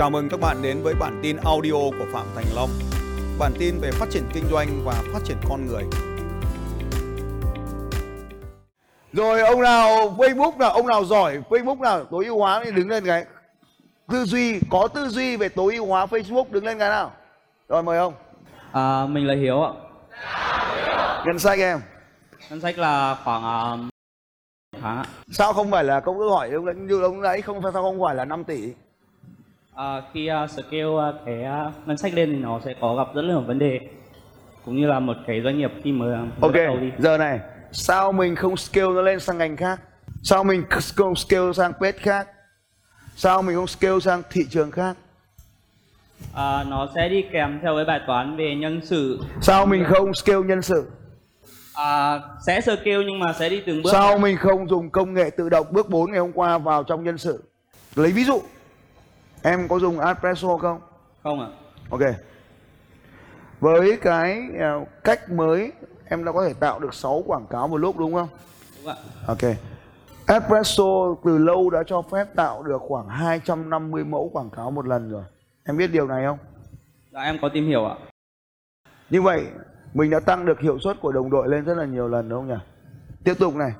Chào mừng các bạn đến với bản tin audio của Phạm Thành Long. Bản tin về phát triển kinh doanh và phát triển con người. Rồi ông nào Facebook nào, ông nào giỏi Facebook nào tối ưu hóa thì đứng lên cái tư duy có tư duy về tối ưu hóa Facebook đứng lên cái nào. Rồi mời ông. À, mình là Hiếu ạ. Ngân sách em. Ngân sách là khoảng uh, tháng ạ. Sao không phải là công ước hỏi ông như ông nãy không sao không phải là 5 tỷ. À, khi uh, scale uh, cái uh, ngân sách lên thì nó sẽ có gặp rất nhiều vấn đề cũng như là một cái doanh nghiệp khi mới, mới Ok, bắt đầu đi. giờ này, sao mình không scale nó lên sang ngành khác? Sao mình không scale sang page khác? Sao mình không scale sang thị trường khác? À, nó sẽ đi kèm theo với bài toán về nhân sự. Sao mình không scale nhân sự? À, sẽ scale nhưng mà sẽ đi từng bước. Sao mình không dùng công nghệ tự động bước 4 ngày hôm qua vào trong nhân sự? Lấy ví dụ, em có dùng Adpresso không? Không ạ. Ok. Với cái à, cách mới, em đã có thể tạo được 6 quảng cáo một lúc đúng không? Đúng ạ. Ok. Espresso từ lâu đã cho phép tạo được khoảng 250 mẫu quảng cáo một lần rồi. Em biết điều này không? Dạ em có tìm hiểu ạ. Như vậy, mình đã tăng được hiệu suất của đồng đội lên rất là nhiều lần đúng không nhỉ? Tiếp tục này.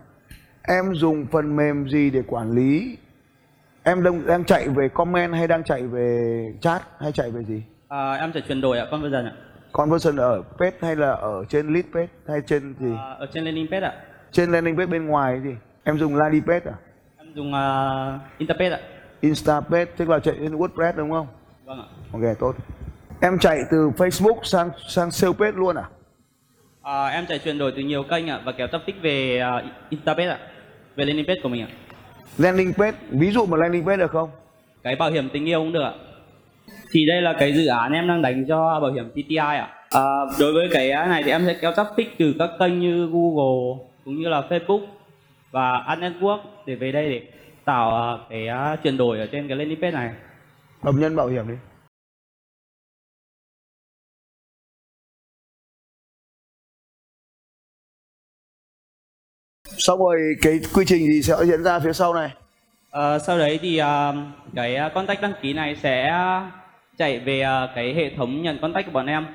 Em dùng phần mềm gì để quản lý? Em đang, đang chạy về comment hay đang chạy về chat hay chạy về gì? À, em sẽ chuyển đổi ạ, conversion ạ. Conversion ở page hay là ở trên lead page hay trên gì? À, ở trên landing page ạ. Trên landing page bên ngoài gì? Em dùng landing page à? Em dùng uh, interpage ạ. Insta page tức là chạy trên WordPress đúng không? Vâng ạ. Ok tốt. Em chạy từ Facebook sang sang sale page luôn à? À, em sẽ chuyển đổi từ nhiều kênh ạ và kéo traffic về uh, interpage ạ. Về landing page của mình ạ. Landing page, ví dụ một landing page được không? cái bảo hiểm tình yêu cũng được ạ thì đây là cái dự án em đang đánh cho bảo hiểm TTI ạ à, đối với cái này thì em sẽ kéo traffic từ các kênh như Google cũng như là Facebook và Ad Network để về đây để tạo à, cái à, chuyển đổi ở trên cái landing page này Hợp nhân bảo hiểm đi. Xong rồi cái quy trình gì sẽ diễn ra phía sau này? Ờ, sau đấy thì à, cái à, contact đăng ký này sẽ chạy về à, cái hệ thống nhận contact của bọn em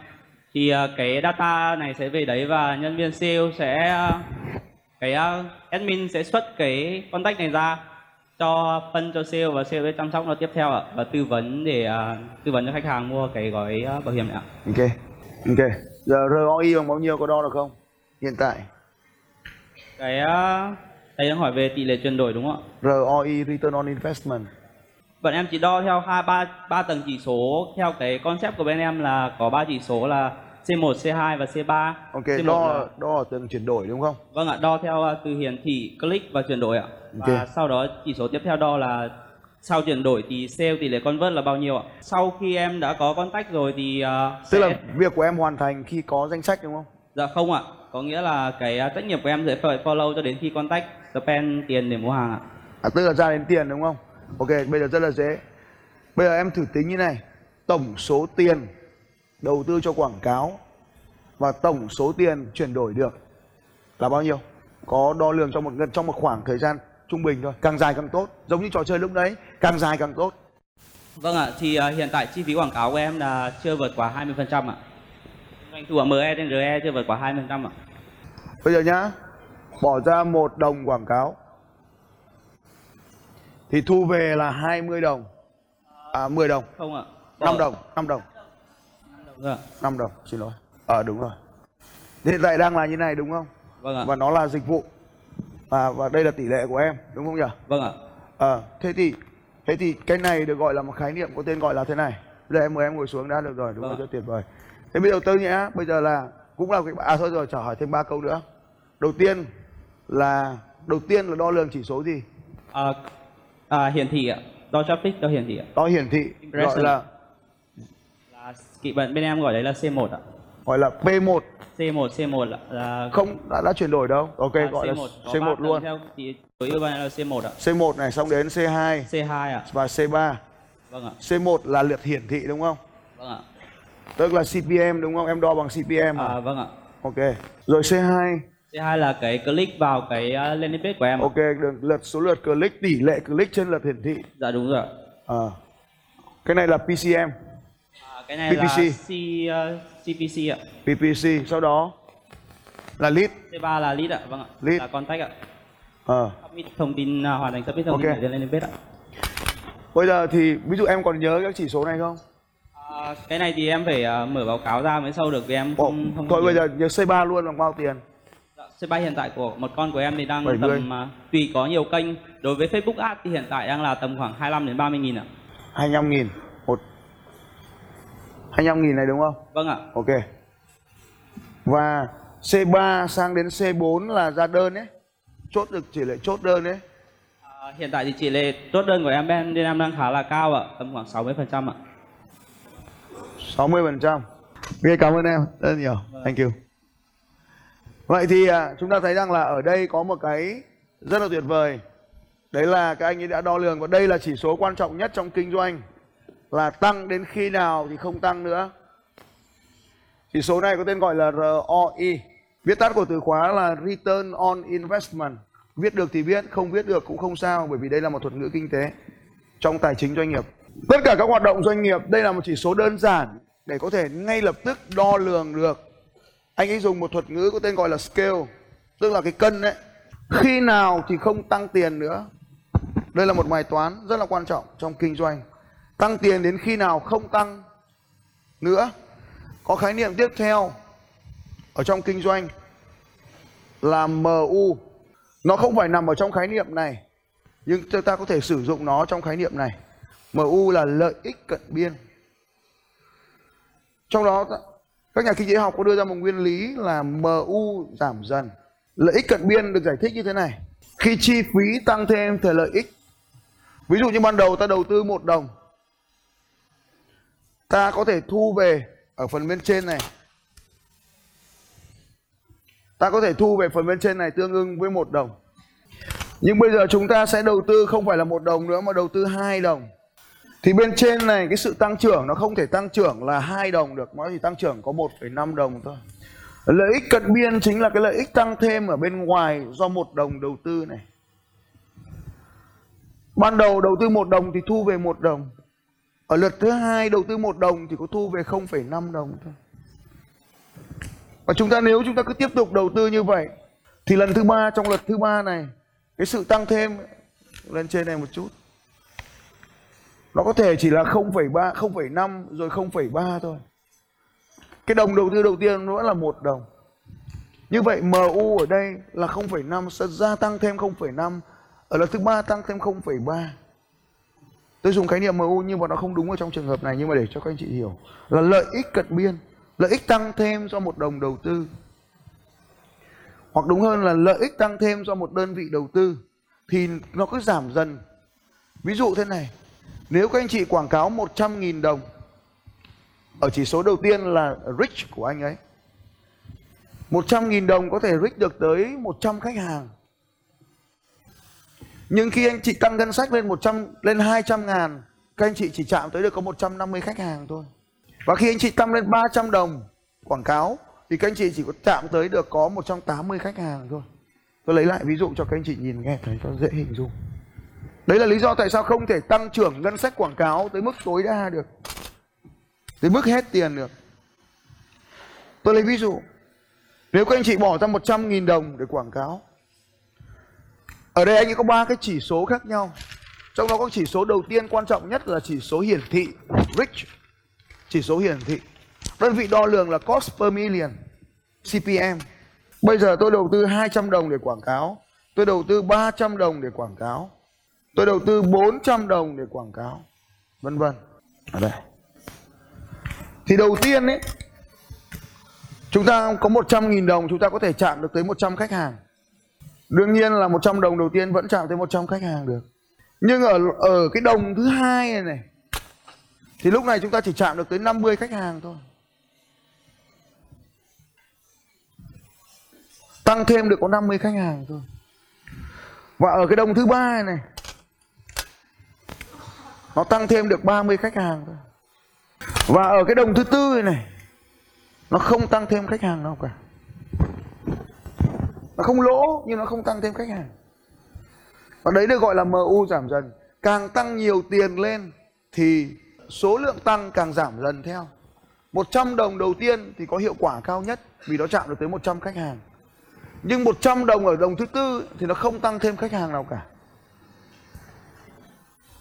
thì à, cái data này sẽ về đấy và nhân viên sale sẽ à, cái à, admin sẽ xuất cái contact này ra cho phân cho sale và sale sẽ chăm sóc nó tiếp theo ạ và tư vấn để à, tư vấn cho khách hàng mua cái gói à, bảo hiểm này ạ. Ok. Ok. Giờ ROI bằng bao nhiêu có đo được không? Hiện tại. Cái à, thầy đang hỏi về tỷ lệ chuyển đổi đúng không ạ? ROI return on investment. Bọn em chỉ đo theo hai ba ba tầng chỉ số theo cái concept của bên em là có ba chỉ số là C1, C2 và C3. Ok, C1 đo là- đo ở từng chuyển đổi đúng không? Vâng ạ, đo theo uh, từ hiển thị, click và chuyển đổi ạ. Và Ok. sau đó chỉ số tiếp theo đo là sau chuyển đổi thì sale tỷ lệ convert là bao nhiêu ạ? Sau khi em đã có contact rồi thì uh, Tức sẽ... là việc của em hoàn thành khi có danh sách đúng không? Dạ không ạ, có nghĩa là cái uh, trách nhiệm của em sẽ phải follow cho đến khi contact spend tiền để mua hàng ạ. À, tức là ra đến tiền đúng không? Ok, bây giờ rất là dễ. Bây giờ em thử tính như này. Tổng số tiền đầu tư cho quảng cáo và tổng số tiền chuyển đổi được là bao nhiêu? Có đo lường trong một trong một khoảng thời gian trung bình thôi. Càng dài càng tốt. Giống như trò chơi lúc đấy, càng dài càng tốt. Vâng ạ, thì uh, hiện tại chi phí quảng cáo của em là chưa vượt quá 20% ạ. Doanh thu ở ME trên RE chưa vượt quá 20% ạ. Bây giờ nhá, bỏ ra một đồng quảng cáo thì thu về là 20 đồng. À 10 đồng, Không ạ. 5 đồng, 5 đồng. Vâng ạ. 5 đồng, xin lỗi. Ờ đúng rồi. Hiện tại đang là như này đúng không? Vâng ạ. Và nó là dịch vụ. À, và đây là tỷ lệ của em, đúng không nhỉ? Vâng ạ. Ờ, thế thì thế thì cái này được gọi là một khái niệm có tên gọi là thế này. Bây giờ em mời em ngồi xuống đã được rồi, đúng Vâng rồi, rất tuyệt vời. Thế bây giờ tôi nhé, bây giờ là cũng là cái à thôi rồi, trả hỏi thêm ba câu nữa. Đầu tiên là đầu tiên là đo lường chỉ số gì? À, à, hiển thị ạ. Đo traffic đo hiển thị ạ. Đo hiển thị gọi là Là kỵ bên bên em gọi đấy là C1 ạ. gọi là P1 C1 C1 là, là không đã, đã chuyển đổi đâu. Ok, à, gọi C1 là có C1 ba tầng luôn. Theo thì tối ưu là C1 ạ. C1 này xong đến C2 C2 ạ. và C3. Vâng ạ. C1 là lượt hiển thị đúng không? Vâng ạ. Tức là CPM đúng không? Em đo bằng CPM à? À, vâng ạ. Ok. Rồi C2. C2 là cái click vào cái uh, landing page của em. Ok, được lượt số lượt click tỷ lệ click trên lượt hiển thị. Dạ đúng rồi ạ. Ờ. cái này là PCM À, cái này là PPC. C, uh, CPC ạ. PPC sau đó là lead C3 là lead ạ, vâng ạ. Lead. Là contact ạ. Ờ. Submit thông tin à, hoàn thành submit thông tin Ok. để lên page ạ. bây giờ thì ví dụ em còn nhớ các chỉ số này không À, cái này thì em phải à, mở báo cáo ra mới sâu được vì em Ồ, không không thôi bây giờ nhớ C3 luôn bằng bao tiền Dạ, C3 hiện tại của một con của em thì đang 70. tầm à, tùy có nhiều kênh. Đối với Facebook Ads thì hiện tại đang là tầm khoảng 25 đến 30 nghìn ạ. 25 nghìn một 25 nghìn này đúng không Vâng ạ. Ok và C3 sang đến C4 là ra đơn đấy chốt được chỉ lệ chốt đơn đấy À, hiện tại thì tỷ lệ chốt đơn của em bên em đang khá là cao ạ, tầm khoảng 60% ạ. 60% Ok cảm ơn em rất nhiều. Thank you. Vậy thì à, chúng ta thấy rằng là ở đây có một cái rất là tuyệt vời. Đấy là các anh ấy đã đo lường và đây là chỉ số quan trọng nhất trong kinh doanh. Là tăng đến khi nào thì không tăng nữa. Chỉ số này có tên gọi là ROI Viết tắt của từ khóa là Return on Investment. Viết được thì viết, không viết được cũng không sao Bởi vì đây là một thuật ngữ kinh tế trong tài chính doanh nghiệp Tất cả các hoạt động doanh nghiệp đây là một chỉ số đơn giản để có thể ngay lập tức đo lường được. Anh ấy dùng một thuật ngữ có tên gọi là scale, tức là cái cân đấy. Khi nào thì không tăng tiền nữa. Đây là một bài toán rất là quan trọng trong kinh doanh. Tăng tiền đến khi nào không tăng nữa. Có khái niệm tiếp theo ở trong kinh doanh là MU. Nó không phải nằm ở trong khái niệm này nhưng chúng ta có thể sử dụng nó trong khái niệm này. MU là lợi ích cận biên. Trong đó các nhà kinh tế học có đưa ra một nguyên lý là MU giảm dần. Lợi ích cận biên được giải thích như thế này. Khi chi phí tăng thêm thì lợi ích. Ví dụ như ban đầu ta đầu tư một đồng. Ta có thể thu về ở phần bên trên này. Ta có thể thu về phần bên trên này tương ứng với một đồng. Nhưng bây giờ chúng ta sẽ đầu tư không phải là một đồng nữa mà đầu tư hai đồng. Thì bên trên này cái sự tăng trưởng nó không thể tăng trưởng là hai đồng được, nó chỉ tăng trưởng có 1,5 đồng thôi. Lợi ích cận biên chính là cái lợi ích tăng thêm ở bên ngoài do một đồng đầu tư này. Ban đầu đầu tư một đồng thì thu về một đồng. Ở lượt thứ hai đầu tư một đồng thì có thu về 0,5 đồng thôi. Và chúng ta nếu chúng ta cứ tiếp tục đầu tư như vậy thì lần thứ ba trong lượt thứ ba này cái sự tăng thêm lên trên này một chút nó có thể chỉ là 0,3 0,5 rồi 0,3 thôi. Cái đồng đầu tư đầu tiên nó là một đồng. Như vậy MU ở đây là 0,5 sẽ gia tăng thêm 0,5 ở lần thứ ba tăng thêm 0,3 tôi dùng khái niệm MU nhưng mà nó không đúng ở trong trường hợp này nhưng mà để cho các anh chị hiểu. Là lợi ích cận biên. Lợi ích tăng thêm do một đồng đầu tư. Hoặc đúng hơn là lợi ích tăng thêm do một đơn vị đầu tư. Thì nó cứ giảm dần. Ví dụ thế này, nếu các anh chị quảng cáo 100.000 đồng, ở chỉ số đầu tiên là reach của anh ấy 100.000 đồng có thể reach được tới 100 khách hàng Nhưng khi anh chị tăng ngân sách lên 100 lên 200 ngàn, Các anh chị chỉ chạm tới được có 150 khách hàng thôi Và khi anh chị tăng lên 300 đồng quảng cáo, thì các anh chị chỉ có chạm tới được có 180 khách hàng thôi. Tôi lấy lại ví dụ cho các anh chị nhìn nghe, thấy cho dễ hình dung. Đấy là lý do tại sao không thể tăng trưởng ngân sách quảng cáo tới mức tối đa được. Tới mức hết tiền được. Tôi lấy ví dụ. Nếu các anh chị bỏ ra 100.000 đồng để quảng cáo. Ở đây anh ấy có ba cái chỉ số khác nhau. Trong đó có chỉ số đầu tiên quan trọng nhất là chỉ số hiển thị rich, Chỉ số hiển thị. Đơn vị đo lường là cost per million, CPM. Bây giờ tôi đầu tư 200 đồng để quảng cáo, tôi đầu tư 300 đồng để quảng cáo, tôi đầu tư 400 đồng để quảng cáo, vân vân. Ở đây. Thì đầu tiên ấy, chúng ta có 100.000 đồng chúng ta có thể chạm được tới 100 khách hàng. Đương nhiên là 100 đồng đầu tiên vẫn chạm tới 100 khách hàng được. Nhưng ở ở cái đồng thứ hai này này thì lúc này chúng ta chỉ chạm được tới 50 khách hàng thôi. Tăng thêm được có 50 khách hàng thôi. Và ở cái đồng thứ ba này này nó tăng thêm được 30 khách hàng thôi. Và ở cái đồng thứ tư này, này nó không tăng thêm khách hàng nào cả. Nó không lỗ nhưng nó không tăng thêm khách hàng. Và đấy được gọi là MU giảm dần. Càng tăng nhiều tiền lên thì số lượng tăng càng giảm dần theo 100 đồng đầu tiên thì có hiệu quả cao nhất vì nó chạm được tới 100 khách hàng nhưng 100 đồng ở đồng thứ tư thì nó không tăng thêm khách hàng nào cả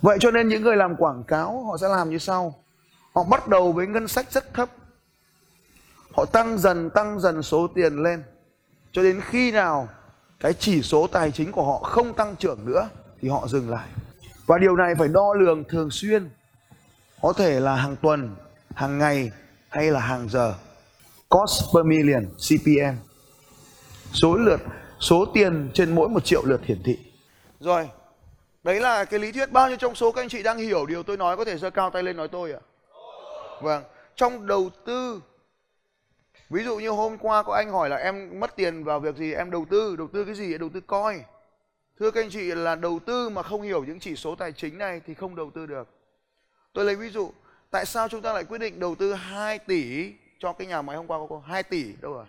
vậy cho nên những người làm quảng cáo, họ sẽ làm như sau. Họ bắt đầu với ngân sách rất thấp. Họ tăng dần tăng dần số tiền lên. Cho đến khi nào cái chỉ số tài chính của họ không tăng trưởng nữa, thì họ dừng lại. Và điều này phải đo lường thường xuyên. Có thể là hàng tuần, hàng ngày, hay là hàng giờ. Cost per million CPM số lượt, số tiền trên mỗi một triệu lượt hiển thị. Rồi đấy là cái lý thuyết bao nhiêu trong số các anh chị đang hiểu điều tôi nói có thể giơ cao tay lên nói tôi ạ vâng. Trong đầu tư, ví dụ như hôm qua có anh hỏi là em mất tiền vào việc gì, em đầu tư đầu tư cái gì? Đầu tư coi thưa các anh chị, là đầu tư mà không hiểu những chỉ số tài chính này thì không đầu tư được. Tôi lấy ví dụ, tại sao chúng ta lại quyết định đầu tư 2 tỷ cho cái nhà máy hôm qua có cô 2 tỷ, đâu rồi?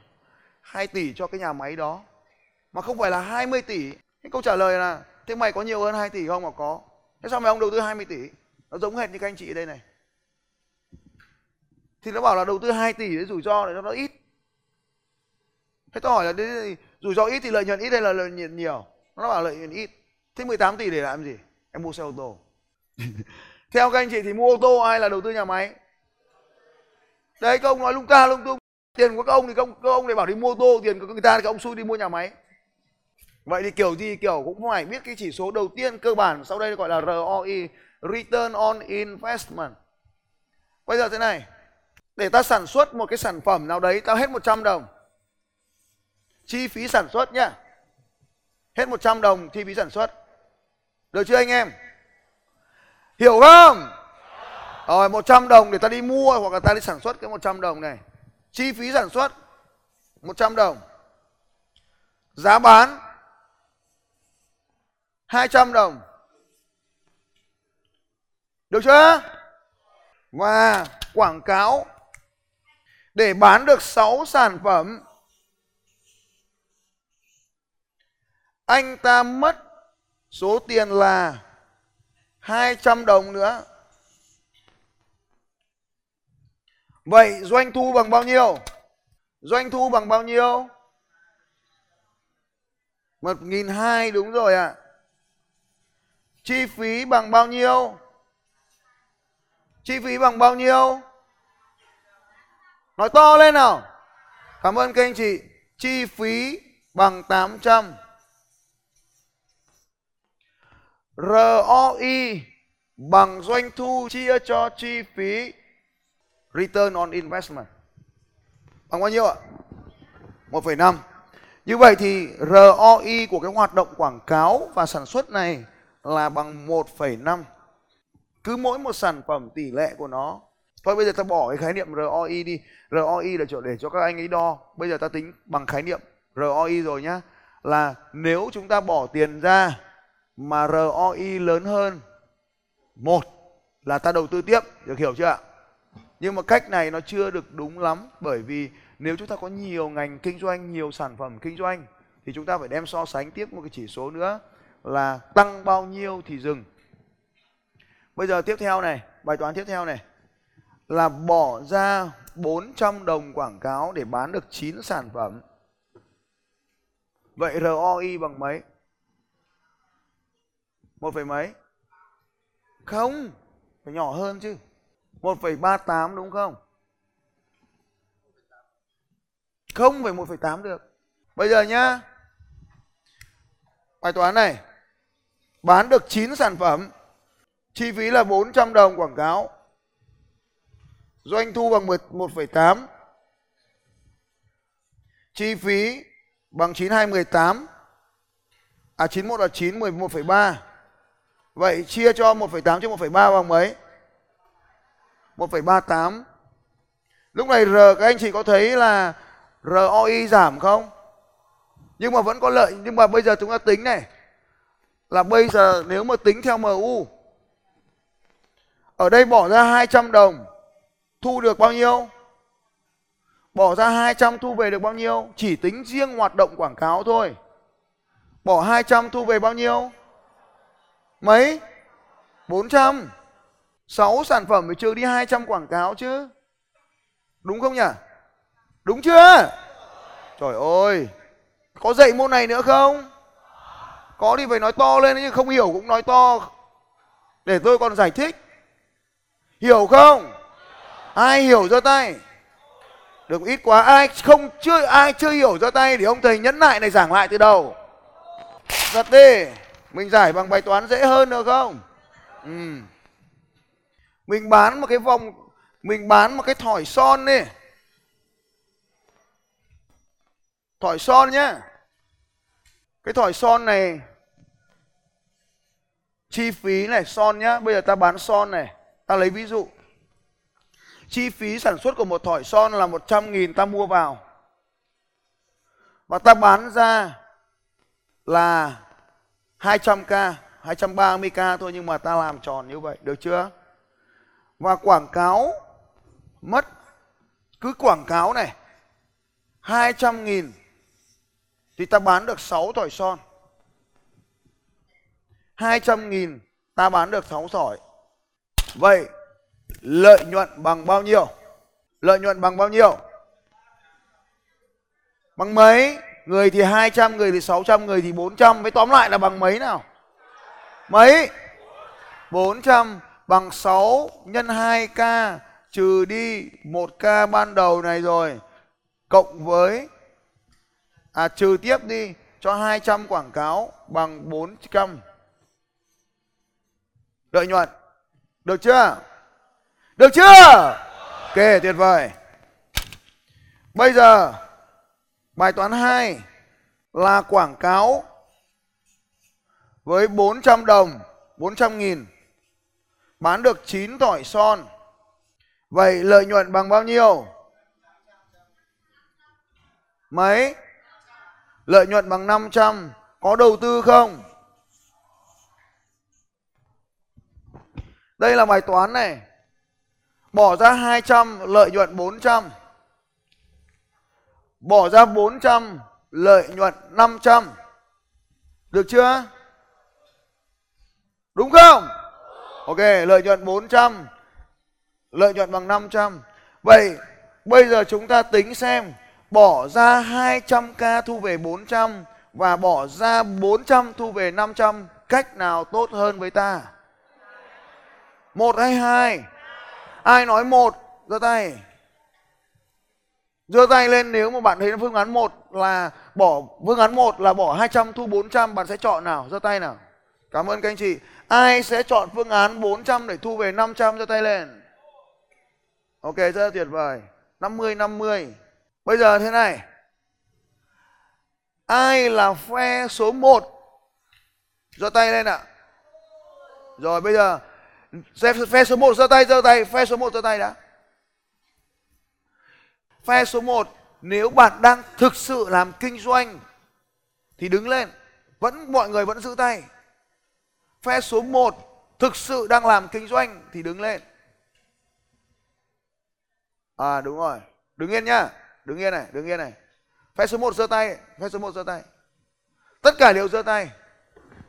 2 tỷ cho cái nhà máy đó. Mà không phải là 20 tỷ. Cái câu trả lời là thế mày có nhiều hơn 2 tỷ không mà có? Thế sao mày không đầu tư 20 tỷ? Nó giống hệt như các anh chị đây này. Thì nó bảo là đầu tư 2 tỷ để rủi ro để cho nó ít. Thế tôi hỏi là đấy, rủi ro ít thì lợi nhuận ít hay là lợi nhuận nhiều? Nó bảo lợi nhuận ít. Thế 18 tỷ để làm gì? Em mua xe ô tô. Theo các anh chị thì mua ô tô hay là đầu tư nhà máy? Đấy các ông nói lung ta lung tung. Tiền của các ông thì các ông, các ông lại bảo đi mua ô tô tiền của người ta thì các ông xui đi mua nhà máy vậy thì kiểu gì kiểu cũng phải biết cái chỉ số đầu tiên cơ bản sau đây gọi là ROI Return on Investment. Bây giờ thế này, để ta sản xuất một cái sản phẩm nào đấy tao hết 100 đồng. Chi phí sản xuất nhá. Hết 100 đồng chi phí sản xuất. Được chưa anh em? Hiểu không? Rồi 100 đồng để ta đi mua hoặc là ta đi sản xuất cái 100 đồng này. Chi phí sản xuất 100 đồng. Giá bán 200 đồng được chưa và quảng cáo để bán được 6 sản phẩm anh ta mất số tiền là 200 đồng nữa Vậy doanh thu bằng bao nhiêu? Doanh thu bằng bao nhiêu? 1.200 đúng rồi ạ. À. Chi phí bằng bao nhiêu? Chi phí bằng bao nhiêu? Nói to lên nào. Cảm ơn các anh chị. Chi phí bằng 800. ROI bằng doanh thu chia cho chi phí return on investment bằng bao nhiêu ạ 1,5 như vậy thì ROI của cái hoạt động quảng cáo và sản xuất này là bằng 1,5 cứ mỗi một sản phẩm tỷ lệ của nó. Thôi bây giờ ta bỏ cái khái niệm ROI đi. ROI là chỗ để cho các anh ấy đo. Bây giờ ta tính bằng khái niệm ROI rồi nhá. Là nếu chúng ta bỏ tiền ra mà ROI lớn hơn một là ta đầu tư tiếp. Được hiểu chưa ạ? Nhưng mà cách này nó chưa được đúng lắm. Bởi vì nếu chúng ta có nhiều ngành kinh doanh nhiều sản phẩm kinh doanh thì chúng ta phải đem so sánh tiếp một cái chỉ số nữa là tăng bao nhiêu thì dừng bây giờ tiếp theo này bài toán tiếp theo này là bỏ ra 400 đồng quảng cáo để bán được 9 sản phẩm vậy ROI bằng mấy một phẩy mấy không phải nhỏ hơn chứ 1,38 đúng không? Không phải 1,8 được. Bây giờ nhá. Bài toán này. Bán được 9 sản phẩm. Chi phí là 400 đồng quảng cáo. Doanh thu bằng 1,8. Chi phí bằng 9218. À 91 là 9 11,3. Vậy chia cho 1,8 cho 1,3 bằng mấy? 1,38 Lúc này R các anh chị có thấy là ROI giảm không? Nhưng mà vẫn có lợi Nhưng mà bây giờ chúng ta tính này là bây giờ nếu mà tính theo MU Ở đây bỏ ra 200 đồng, Thu được bao nhiêu? Bỏ ra 200 thu về được bao nhiêu? Chỉ tính riêng hoạt động quảng cáo thôi Bỏ 200 thu về bao nhiêu? Mấy? 400 6 sản phẩm phải trừ đi 200 quảng cáo chứ. Đúng không nhỉ? Đúng chưa? Trời ơi. Có dạy môn này nữa không? Có thì phải nói to lên nhưng không hiểu cũng nói to. Để tôi còn giải thích. Hiểu không? Ai hiểu giơ tay? Được ít quá, ai không chưa, ai chưa hiểu giơ tay thì ông thầy nhấn lại này giảng lại từ đầu. Giật đi. Mình giải bằng bài toán dễ hơn được không? Ừ. Mình bán một cái vòng, mình bán một cái thỏi son đi. Thỏi son nhá. Cái thỏi son này chi phí này son nhá, bây giờ ta bán son này, ta lấy ví dụ. Chi phí sản xuất của một thỏi son là 100 nghìn ta mua vào. Và ta bán ra là 200k, 230k thôi nhưng mà ta làm tròn như vậy, được chưa? Và quảng cáo mất cứ quảng cáo này 200 nghìn thì ta bán được 6 thỏi son. 200 nghìn ta bán được 6 thỏi. Vậy lợi nhuận bằng bao nhiêu? Lợi nhuận bằng bao nhiêu? Bằng mấy? Người thì 200, người thì 600, người thì 400. Với tóm lại là bằng mấy nào? Mấy? 400 bằng 6 nhân 2k trừ đi 1k ban đầu này rồi. Cộng với à trừ tiếp đi cho 200 quảng cáo bằng 400. Lợi nhuận. Được chưa? Được chưa? Ok, tuyệt vời. Bây giờ bài toán 2 là quảng cáo với 400 đồng, 400 nghìn bán được 9 tỏi son. Vậy lợi nhuận bằng bao nhiêu? Mấy? Lợi nhuận bằng 500. Có đầu tư không? Đây là bài toán này. Bỏ ra 200, lợi nhuận 400. Bỏ ra 400, lợi nhuận 500. Được chưa? Đúng không? Ok, lợi nhuận 400. Lợi nhuận bằng 500. Vậy bây giờ chúng ta tính xem bỏ ra 200k thu về 400 và bỏ ra 400 thu về 500 cách nào tốt hơn với ta? Một hay hai? Ai nói một? giơ tay. giơ tay lên nếu mà bạn thấy phương án 1 là bỏ, phương án 1 là bỏ 200 thu 400 bạn sẽ chọn nào? giơ tay nào. Cảm ơn các anh chị. Ai sẽ chọn phương án 400 để thu về 500 giơ tay lên. Ok, rất là tuyệt vời. 50 50. Bây giờ thế này. Ai là phe số 1? giơ tay lên ạ. Rồi bây giờ phe, số 1 giơ tay giơ tay, phe số 1 giơ tay đã. Phe số 1 nếu bạn đang thực sự làm kinh doanh thì đứng lên. Vẫn mọi người vẫn giữ tay. Phe số 1 thực sự đang làm kinh doanh thì đứng lên. À đúng rồi. Đứng yên nhá. Đứng yên này, đứng yên này. Phe số 1 giơ tay, phe số 1 giơ tay. Tất cả đều giơ tay.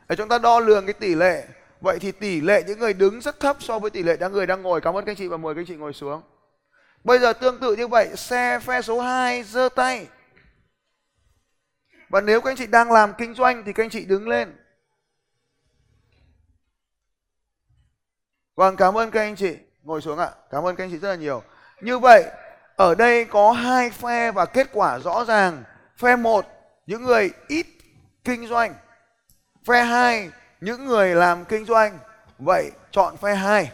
Để chúng ta đo lường cái tỷ lệ. Vậy thì tỷ lệ những người đứng rất thấp so với tỷ lệ những người đang ngồi. Cảm ơn các anh chị và mời các anh chị ngồi xuống. Bây giờ tương tự như vậy, xe phe số 2 giơ tay. Và nếu các anh chị đang làm kinh doanh thì các anh chị đứng lên. Vâng, cảm ơn các anh chị. Ngồi xuống ạ. Cảm ơn các anh chị rất là nhiều. Như vậy, ở đây có hai phe và kết quả rõ ràng. Phe một những người ít kinh doanh. Phe hai những người làm kinh doanh. Vậy chọn phe hai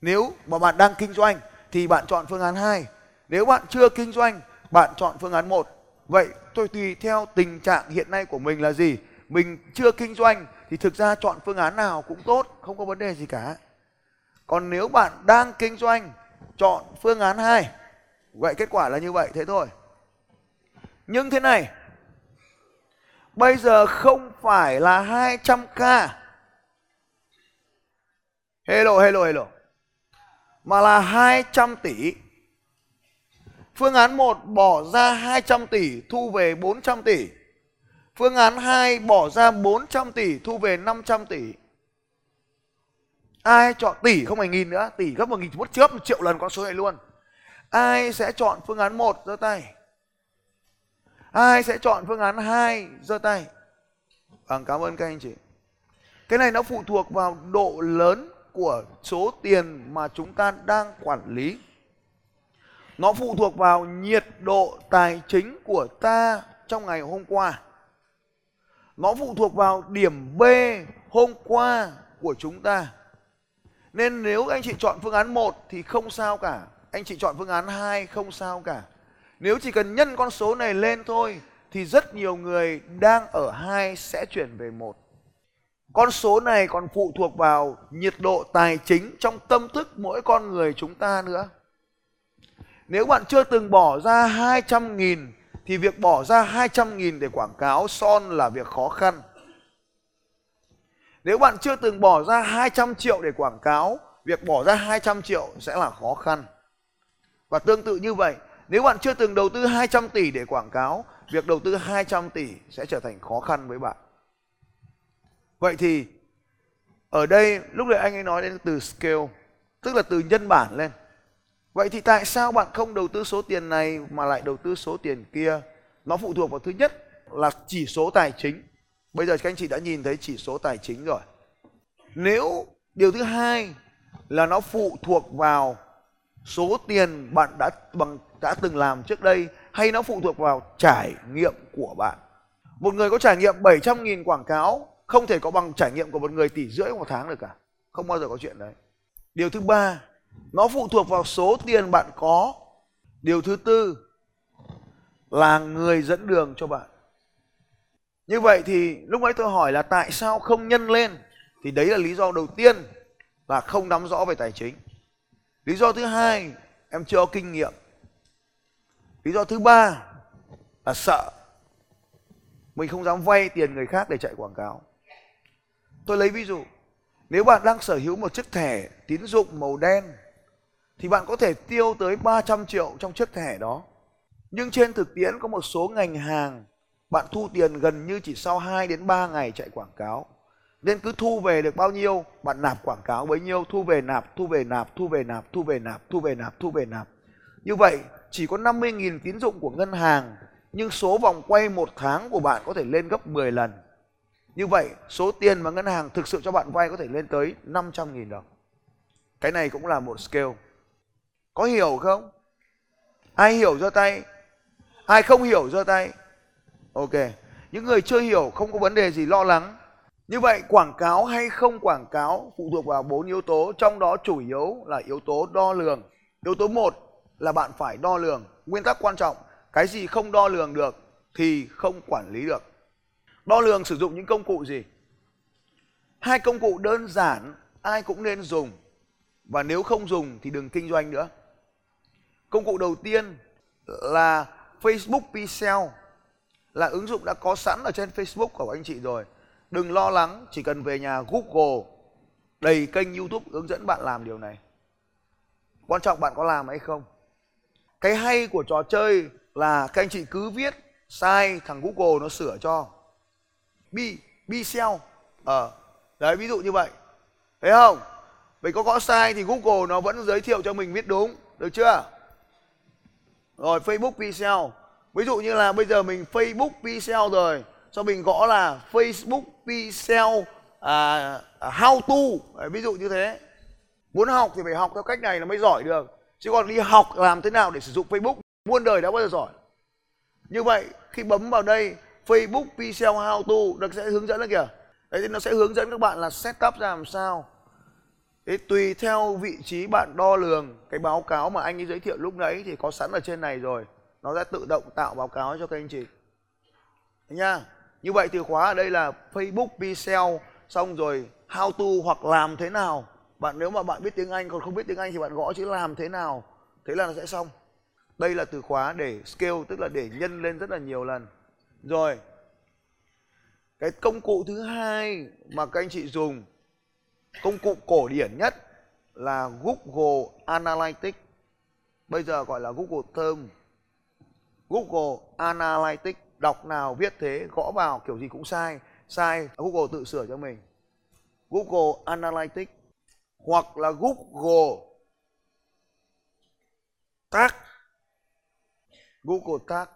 Nếu mà bạn đang kinh doanh thì bạn chọn phương án 2. Nếu bạn chưa kinh doanh, bạn chọn phương án 1. Vậy tôi tùy theo tình trạng hiện nay của mình là gì? Mình chưa kinh doanh thì thực ra chọn phương án nào cũng tốt, không có vấn đề gì cả. Còn nếu bạn đang kinh doanh, chọn phương án 2. Vậy kết quả là như vậy, thế thôi. Nhưng thế này, bây giờ không phải là 200k. Hello, hello, hello. Mà là 200 tỷ. Phương án 1 bỏ ra 200 tỷ, thu về 400 tỷ. Phương án 2 bỏ ra 400 tỷ, thu về 500 tỷ ai chọn tỷ không phải nghìn nữa tỷ gấp một nghìn một chớp một triệu lần con số này luôn ai sẽ chọn phương án một, giơ tay. Ai sẽ chọn phương án 2 giơ tay. Vâng cảm ơn các anh chị. Cái này nó phụ thuộc vào độ lớn của số tiền mà chúng ta đang quản lý. Nó phụ thuộc vào nhiệt độ tài chính của ta trong ngày hôm qua. Nó phụ thuộc vào điểm B hôm qua của chúng ta. Nên nếu anh chị chọn phương án 1 thì không sao cả anh chị chọn phương án 2 không sao cả nếu chỉ cần nhân con số này lên thôi thì rất nhiều người đang ở hai sẽ chuyển về một. Con số này còn phụ thuộc vào nhiệt độ tài chính trong tâm thức mỗi con người chúng ta nữa. Nếu bạn chưa từng bỏ ra 200 nghìn thì việc bỏ ra 200 nghìn để quảng cáo son là việc khó khăn. Nếu bạn chưa từng bỏ ra 200 triệu để quảng cáo, việc bỏ ra 200 triệu sẽ là khó khăn. Và tương tự như vậy, nếu bạn chưa từng đầu tư 200 tỷ để quảng cáo, việc đầu tư 200 tỷ sẽ trở thành khó khăn với bạn. Vậy thì ở đây lúc này anh ấy nói đến từ scale, tức là từ nhân bản lên. Vậy thì tại sao bạn không đầu tư số tiền này mà lại đầu tư số tiền kia? Nó phụ thuộc vào thứ nhất là chỉ số tài chính. Bây giờ các anh chị đã nhìn thấy chỉ số tài chính rồi. Nếu điều thứ hai là nó phụ thuộc vào số tiền bạn đã bằng đã từng làm trước đây hay nó phụ thuộc vào trải nghiệm của bạn. Một người có trải nghiệm 700 nghìn quảng cáo không thể có bằng trải nghiệm của một người tỷ rưỡi một tháng được cả. Không bao giờ có chuyện đấy. Điều thứ ba, nó phụ thuộc vào số tiền bạn có. Điều thứ tư là người dẫn đường cho bạn. Như vậy thì lúc ấy tôi hỏi là tại sao không nhân lên? Thì đấy là lý do đầu tiên là không nắm rõ về tài chính. Lý do thứ hai, em chưa có kinh nghiệm lý do thứ ba là sợ mình không dám vay tiền người khác để chạy quảng cáo tôi lấy ví dụ nếu bạn đang sở hữu một chiếc thẻ tín dụng màu đen thì bạn có thể tiêu tới 300 triệu trong chiếc thẻ đó. Nhưng trên thực tiễn có một số ngành hàng bạn thu tiền gần như chỉ sau 2 đến 3 ngày chạy quảng cáo. Nên cứ thu về được bao nhiêu, bạn nạp quảng cáo bấy nhiêu, thu về nạp, thu về nạp, thu về nạp, thu về nạp, thu về nạp, thu về nạp. Như vậy chỉ có 50.000 tín dụng của ngân hàng nhưng số vòng quay một tháng của bạn có thể lên gấp 10 lần. Như vậy số tiền mà ngân hàng thực sự cho bạn vay có thể lên tới 500.000 đồng. Cái này cũng là một scale. Có hiểu không? Ai hiểu giơ tay? Ai không hiểu giơ tay? Ok. Những người chưa hiểu không có vấn đề gì lo lắng. Như vậy quảng cáo hay không quảng cáo phụ thuộc vào bốn yếu tố, trong đó chủ yếu là yếu tố đo lường. Yếu tố 1 là bạn phải đo lường. Nguyên tắc quan trọng, cái gì không đo lường được thì không quản lý được. Đo lường sử dụng những công cụ gì? Hai công cụ đơn giản ai cũng nên dùng và nếu không dùng thì đừng kinh doanh nữa. Công cụ đầu tiên là Facebook Pixel là ứng dụng đã có sẵn ở trên Facebook của anh chị rồi. Đừng lo lắng, chỉ cần về nhà Google đầy kênh YouTube hướng dẫn bạn làm điều này. Quan trọng bạn có làm hay không? cái hay của trò chơi là các anh chị cứ viết sai thằng Google nó sửa cho. Bi bi seo ờ đấy ví dụ như vậy. Thấy không? Mình có gõ sai thì Google nó vẫn giới thiệu cho mình viết đúng được chưa? Rồi Facebook pixel ví dụ như là bây giờ mình Facebook pixel rồi sau mình gõ là Facebook pixel à, how to đấy, ví dụ như thế. Muốn học thì phải học theo cách này là mới giỏi được. Chứ còn đi học làm thế nào để sử dụng Facebook muôn đời đã bao giờ giỏi. Như vậy khi bấm vào đây Facebook Pixel How To nó sẽ hướng dẫn đấy kìa. Đấy thì nó sẽ hướng dẫn các bạn là setup ra làm sao. Thế tùy theo vị trí bạn đo lường cái báo cáo mà anh ấy giới thiệu lúc nãy thì có sẵn ở trên này rồi. Nó sẽ tự động tạo báo cáo cho các anh chị. Thế nha như vậy từ khóa ở đây là Facebook, Pixel, xong rồi how to hoặc làm thế nào. Bạn nếu mà bạn biết tiếng Anh còn không biết tiếng Anh thì bạn gõ chữ làm thế nào. Thế là nó sẽ xong. Đây là từ khóa để scale, tức là để nhân lên rất là nhiều lần. Rồi, cái công cụ thứ hai mà các anh chị dùng, công cụ cổ điển nhất là Google Analytics. Bây giờ gọi là Google Term. Google Analytics đọc nào viết thế, gõ vào, kiểu gì cũng sai. Sai, Google tự sửa cho mình. Google Analytics hoặc là Google Tag Google Tag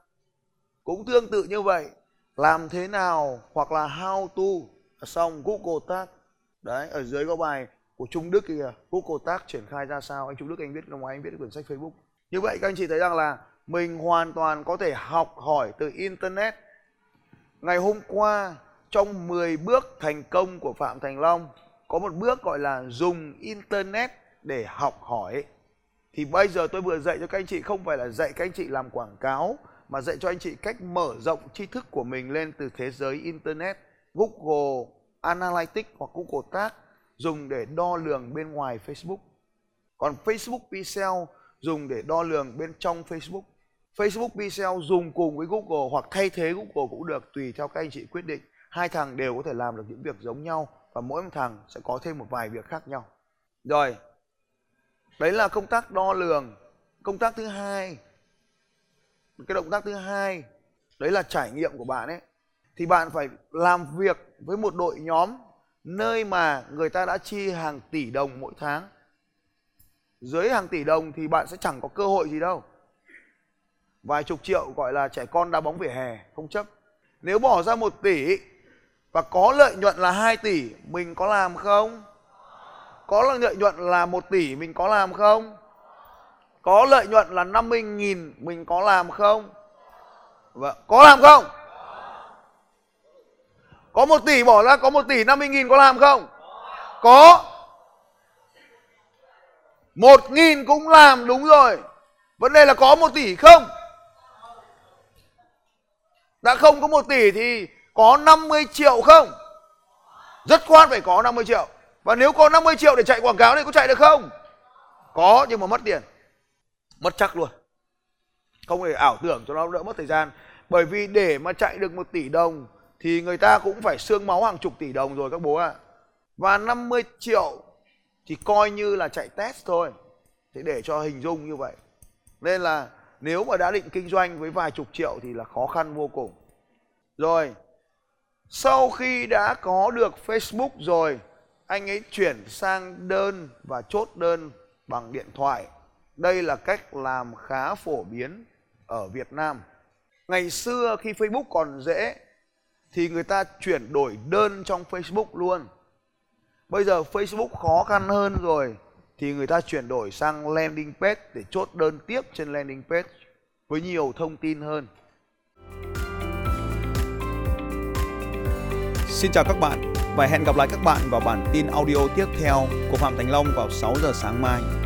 cũng tương tự như vậy. Làm thế nào hoặc là how to. Xong, Google Tag đấy, ở dưới có bài của Trung Đức kìa. Google Tag triển khai ra sao? Anh Trung Đức, anh viết ngoài anh viết quyển sách Facebook. Như vậy các anh chị thấy rằng là mình hoàn toàn có thể học hỏi từ internet. Ngày hôm qua, trong 10 bước thành công của Phạm Thành Long, có một bước gọi là dùng internet để học hỏi. Thì bây giờ tôi vừa dạy cho các anh chị không phải là dạy các anh chị làm quảng cáo, mà dạy cho anh chị cách mở rộng tri thức của mình lên từ thế giới internet. Google Analytics hoặc Google Tag dùng để đo lường bên ngoài Facebook. Còn Facebook Pixel dùng để đo lường bên trong Facebook. Facebook, Pixel dùng cùng với Google hoặc thay thế Google cũng được, tùy theo các anh chị quyết định. Hai thằng đều có thể làm được những việc giống nhau và mỗi một thằng sẽ có thêm một vài việc khác nhau. Rồi, đấy là công tác đo lường. Công tác thứ hai, cái động tác thứ hai, đấy là trải nghiệm của bạn ấy. Thì bạn phải làm việc với một đội nhóm nơi mà người ta đã chi hàng tỷ đồng mỗi tháng. Dưới hàng tỷ đồng thì bạn sẽ chẳng có cơ hội gì đâu vài chục triệu, gọi là trẻ con đá bóng vỉa hè, không chấp. Nếu bỏ ra một tỷ và có lợi nhuận là 2 tỷ, mình có làm không? Có lợi nhuận là 1 tỷ, mình có làm không? Có lợi nhuận là 50 nghìn, mình có làm không? Vâng có làm không? Có 1 tỷ bỏ ra, có 1 tỷ 50 nghìn có làm không? Có. Một nghìn cũng làm, đúng rồi. Vấn đề là có 1 tỷ không? Đã không có một tỷ thì có 50 triệu không? Rất khoát phải có 50 triệu. Và nếu có 50 triệu để chạy quảng cáo thì có chạy được không? Có, nhưng mà mất tiền. Mất chắc luôn. Không thể ảo tưởng cho nó đỡ mất thời gian. Bởi vì để mà chạy được một tỷ đồng thì người ta cũng phải xương máu hàng chục tỷ đồng rồi các bố ạ. À. và 50 triệu thì coi như là chạy test thôi. Thì để cho hình dung như vậy. Nên là nếu mà đã định kinh doanh với vài chục triệu thì là khó khăn vô cùng. Rồi, sau khi đã có được Facebook rồi, anh ấy chuyển sang đơn và chốt đơn bằng điện thoại. Đây là cách làm khá phổ biến ở Việt Nam. Ngày xưa khi Facebook còn dễ thì người ta chuyển đổi đơn trong Facebook luôn. Bây giờ Facebook khó khăn hơn rồi thì người ta chuyển đổi sang landing page để chốt đơn tiếp trên landing page với nhiều thông tin hơn Xin chào các bạn và hẹn gặp lại các bạn vào bản tin audio tiếp theo của Phạm Thành Long vào 6 giờ sáng mai.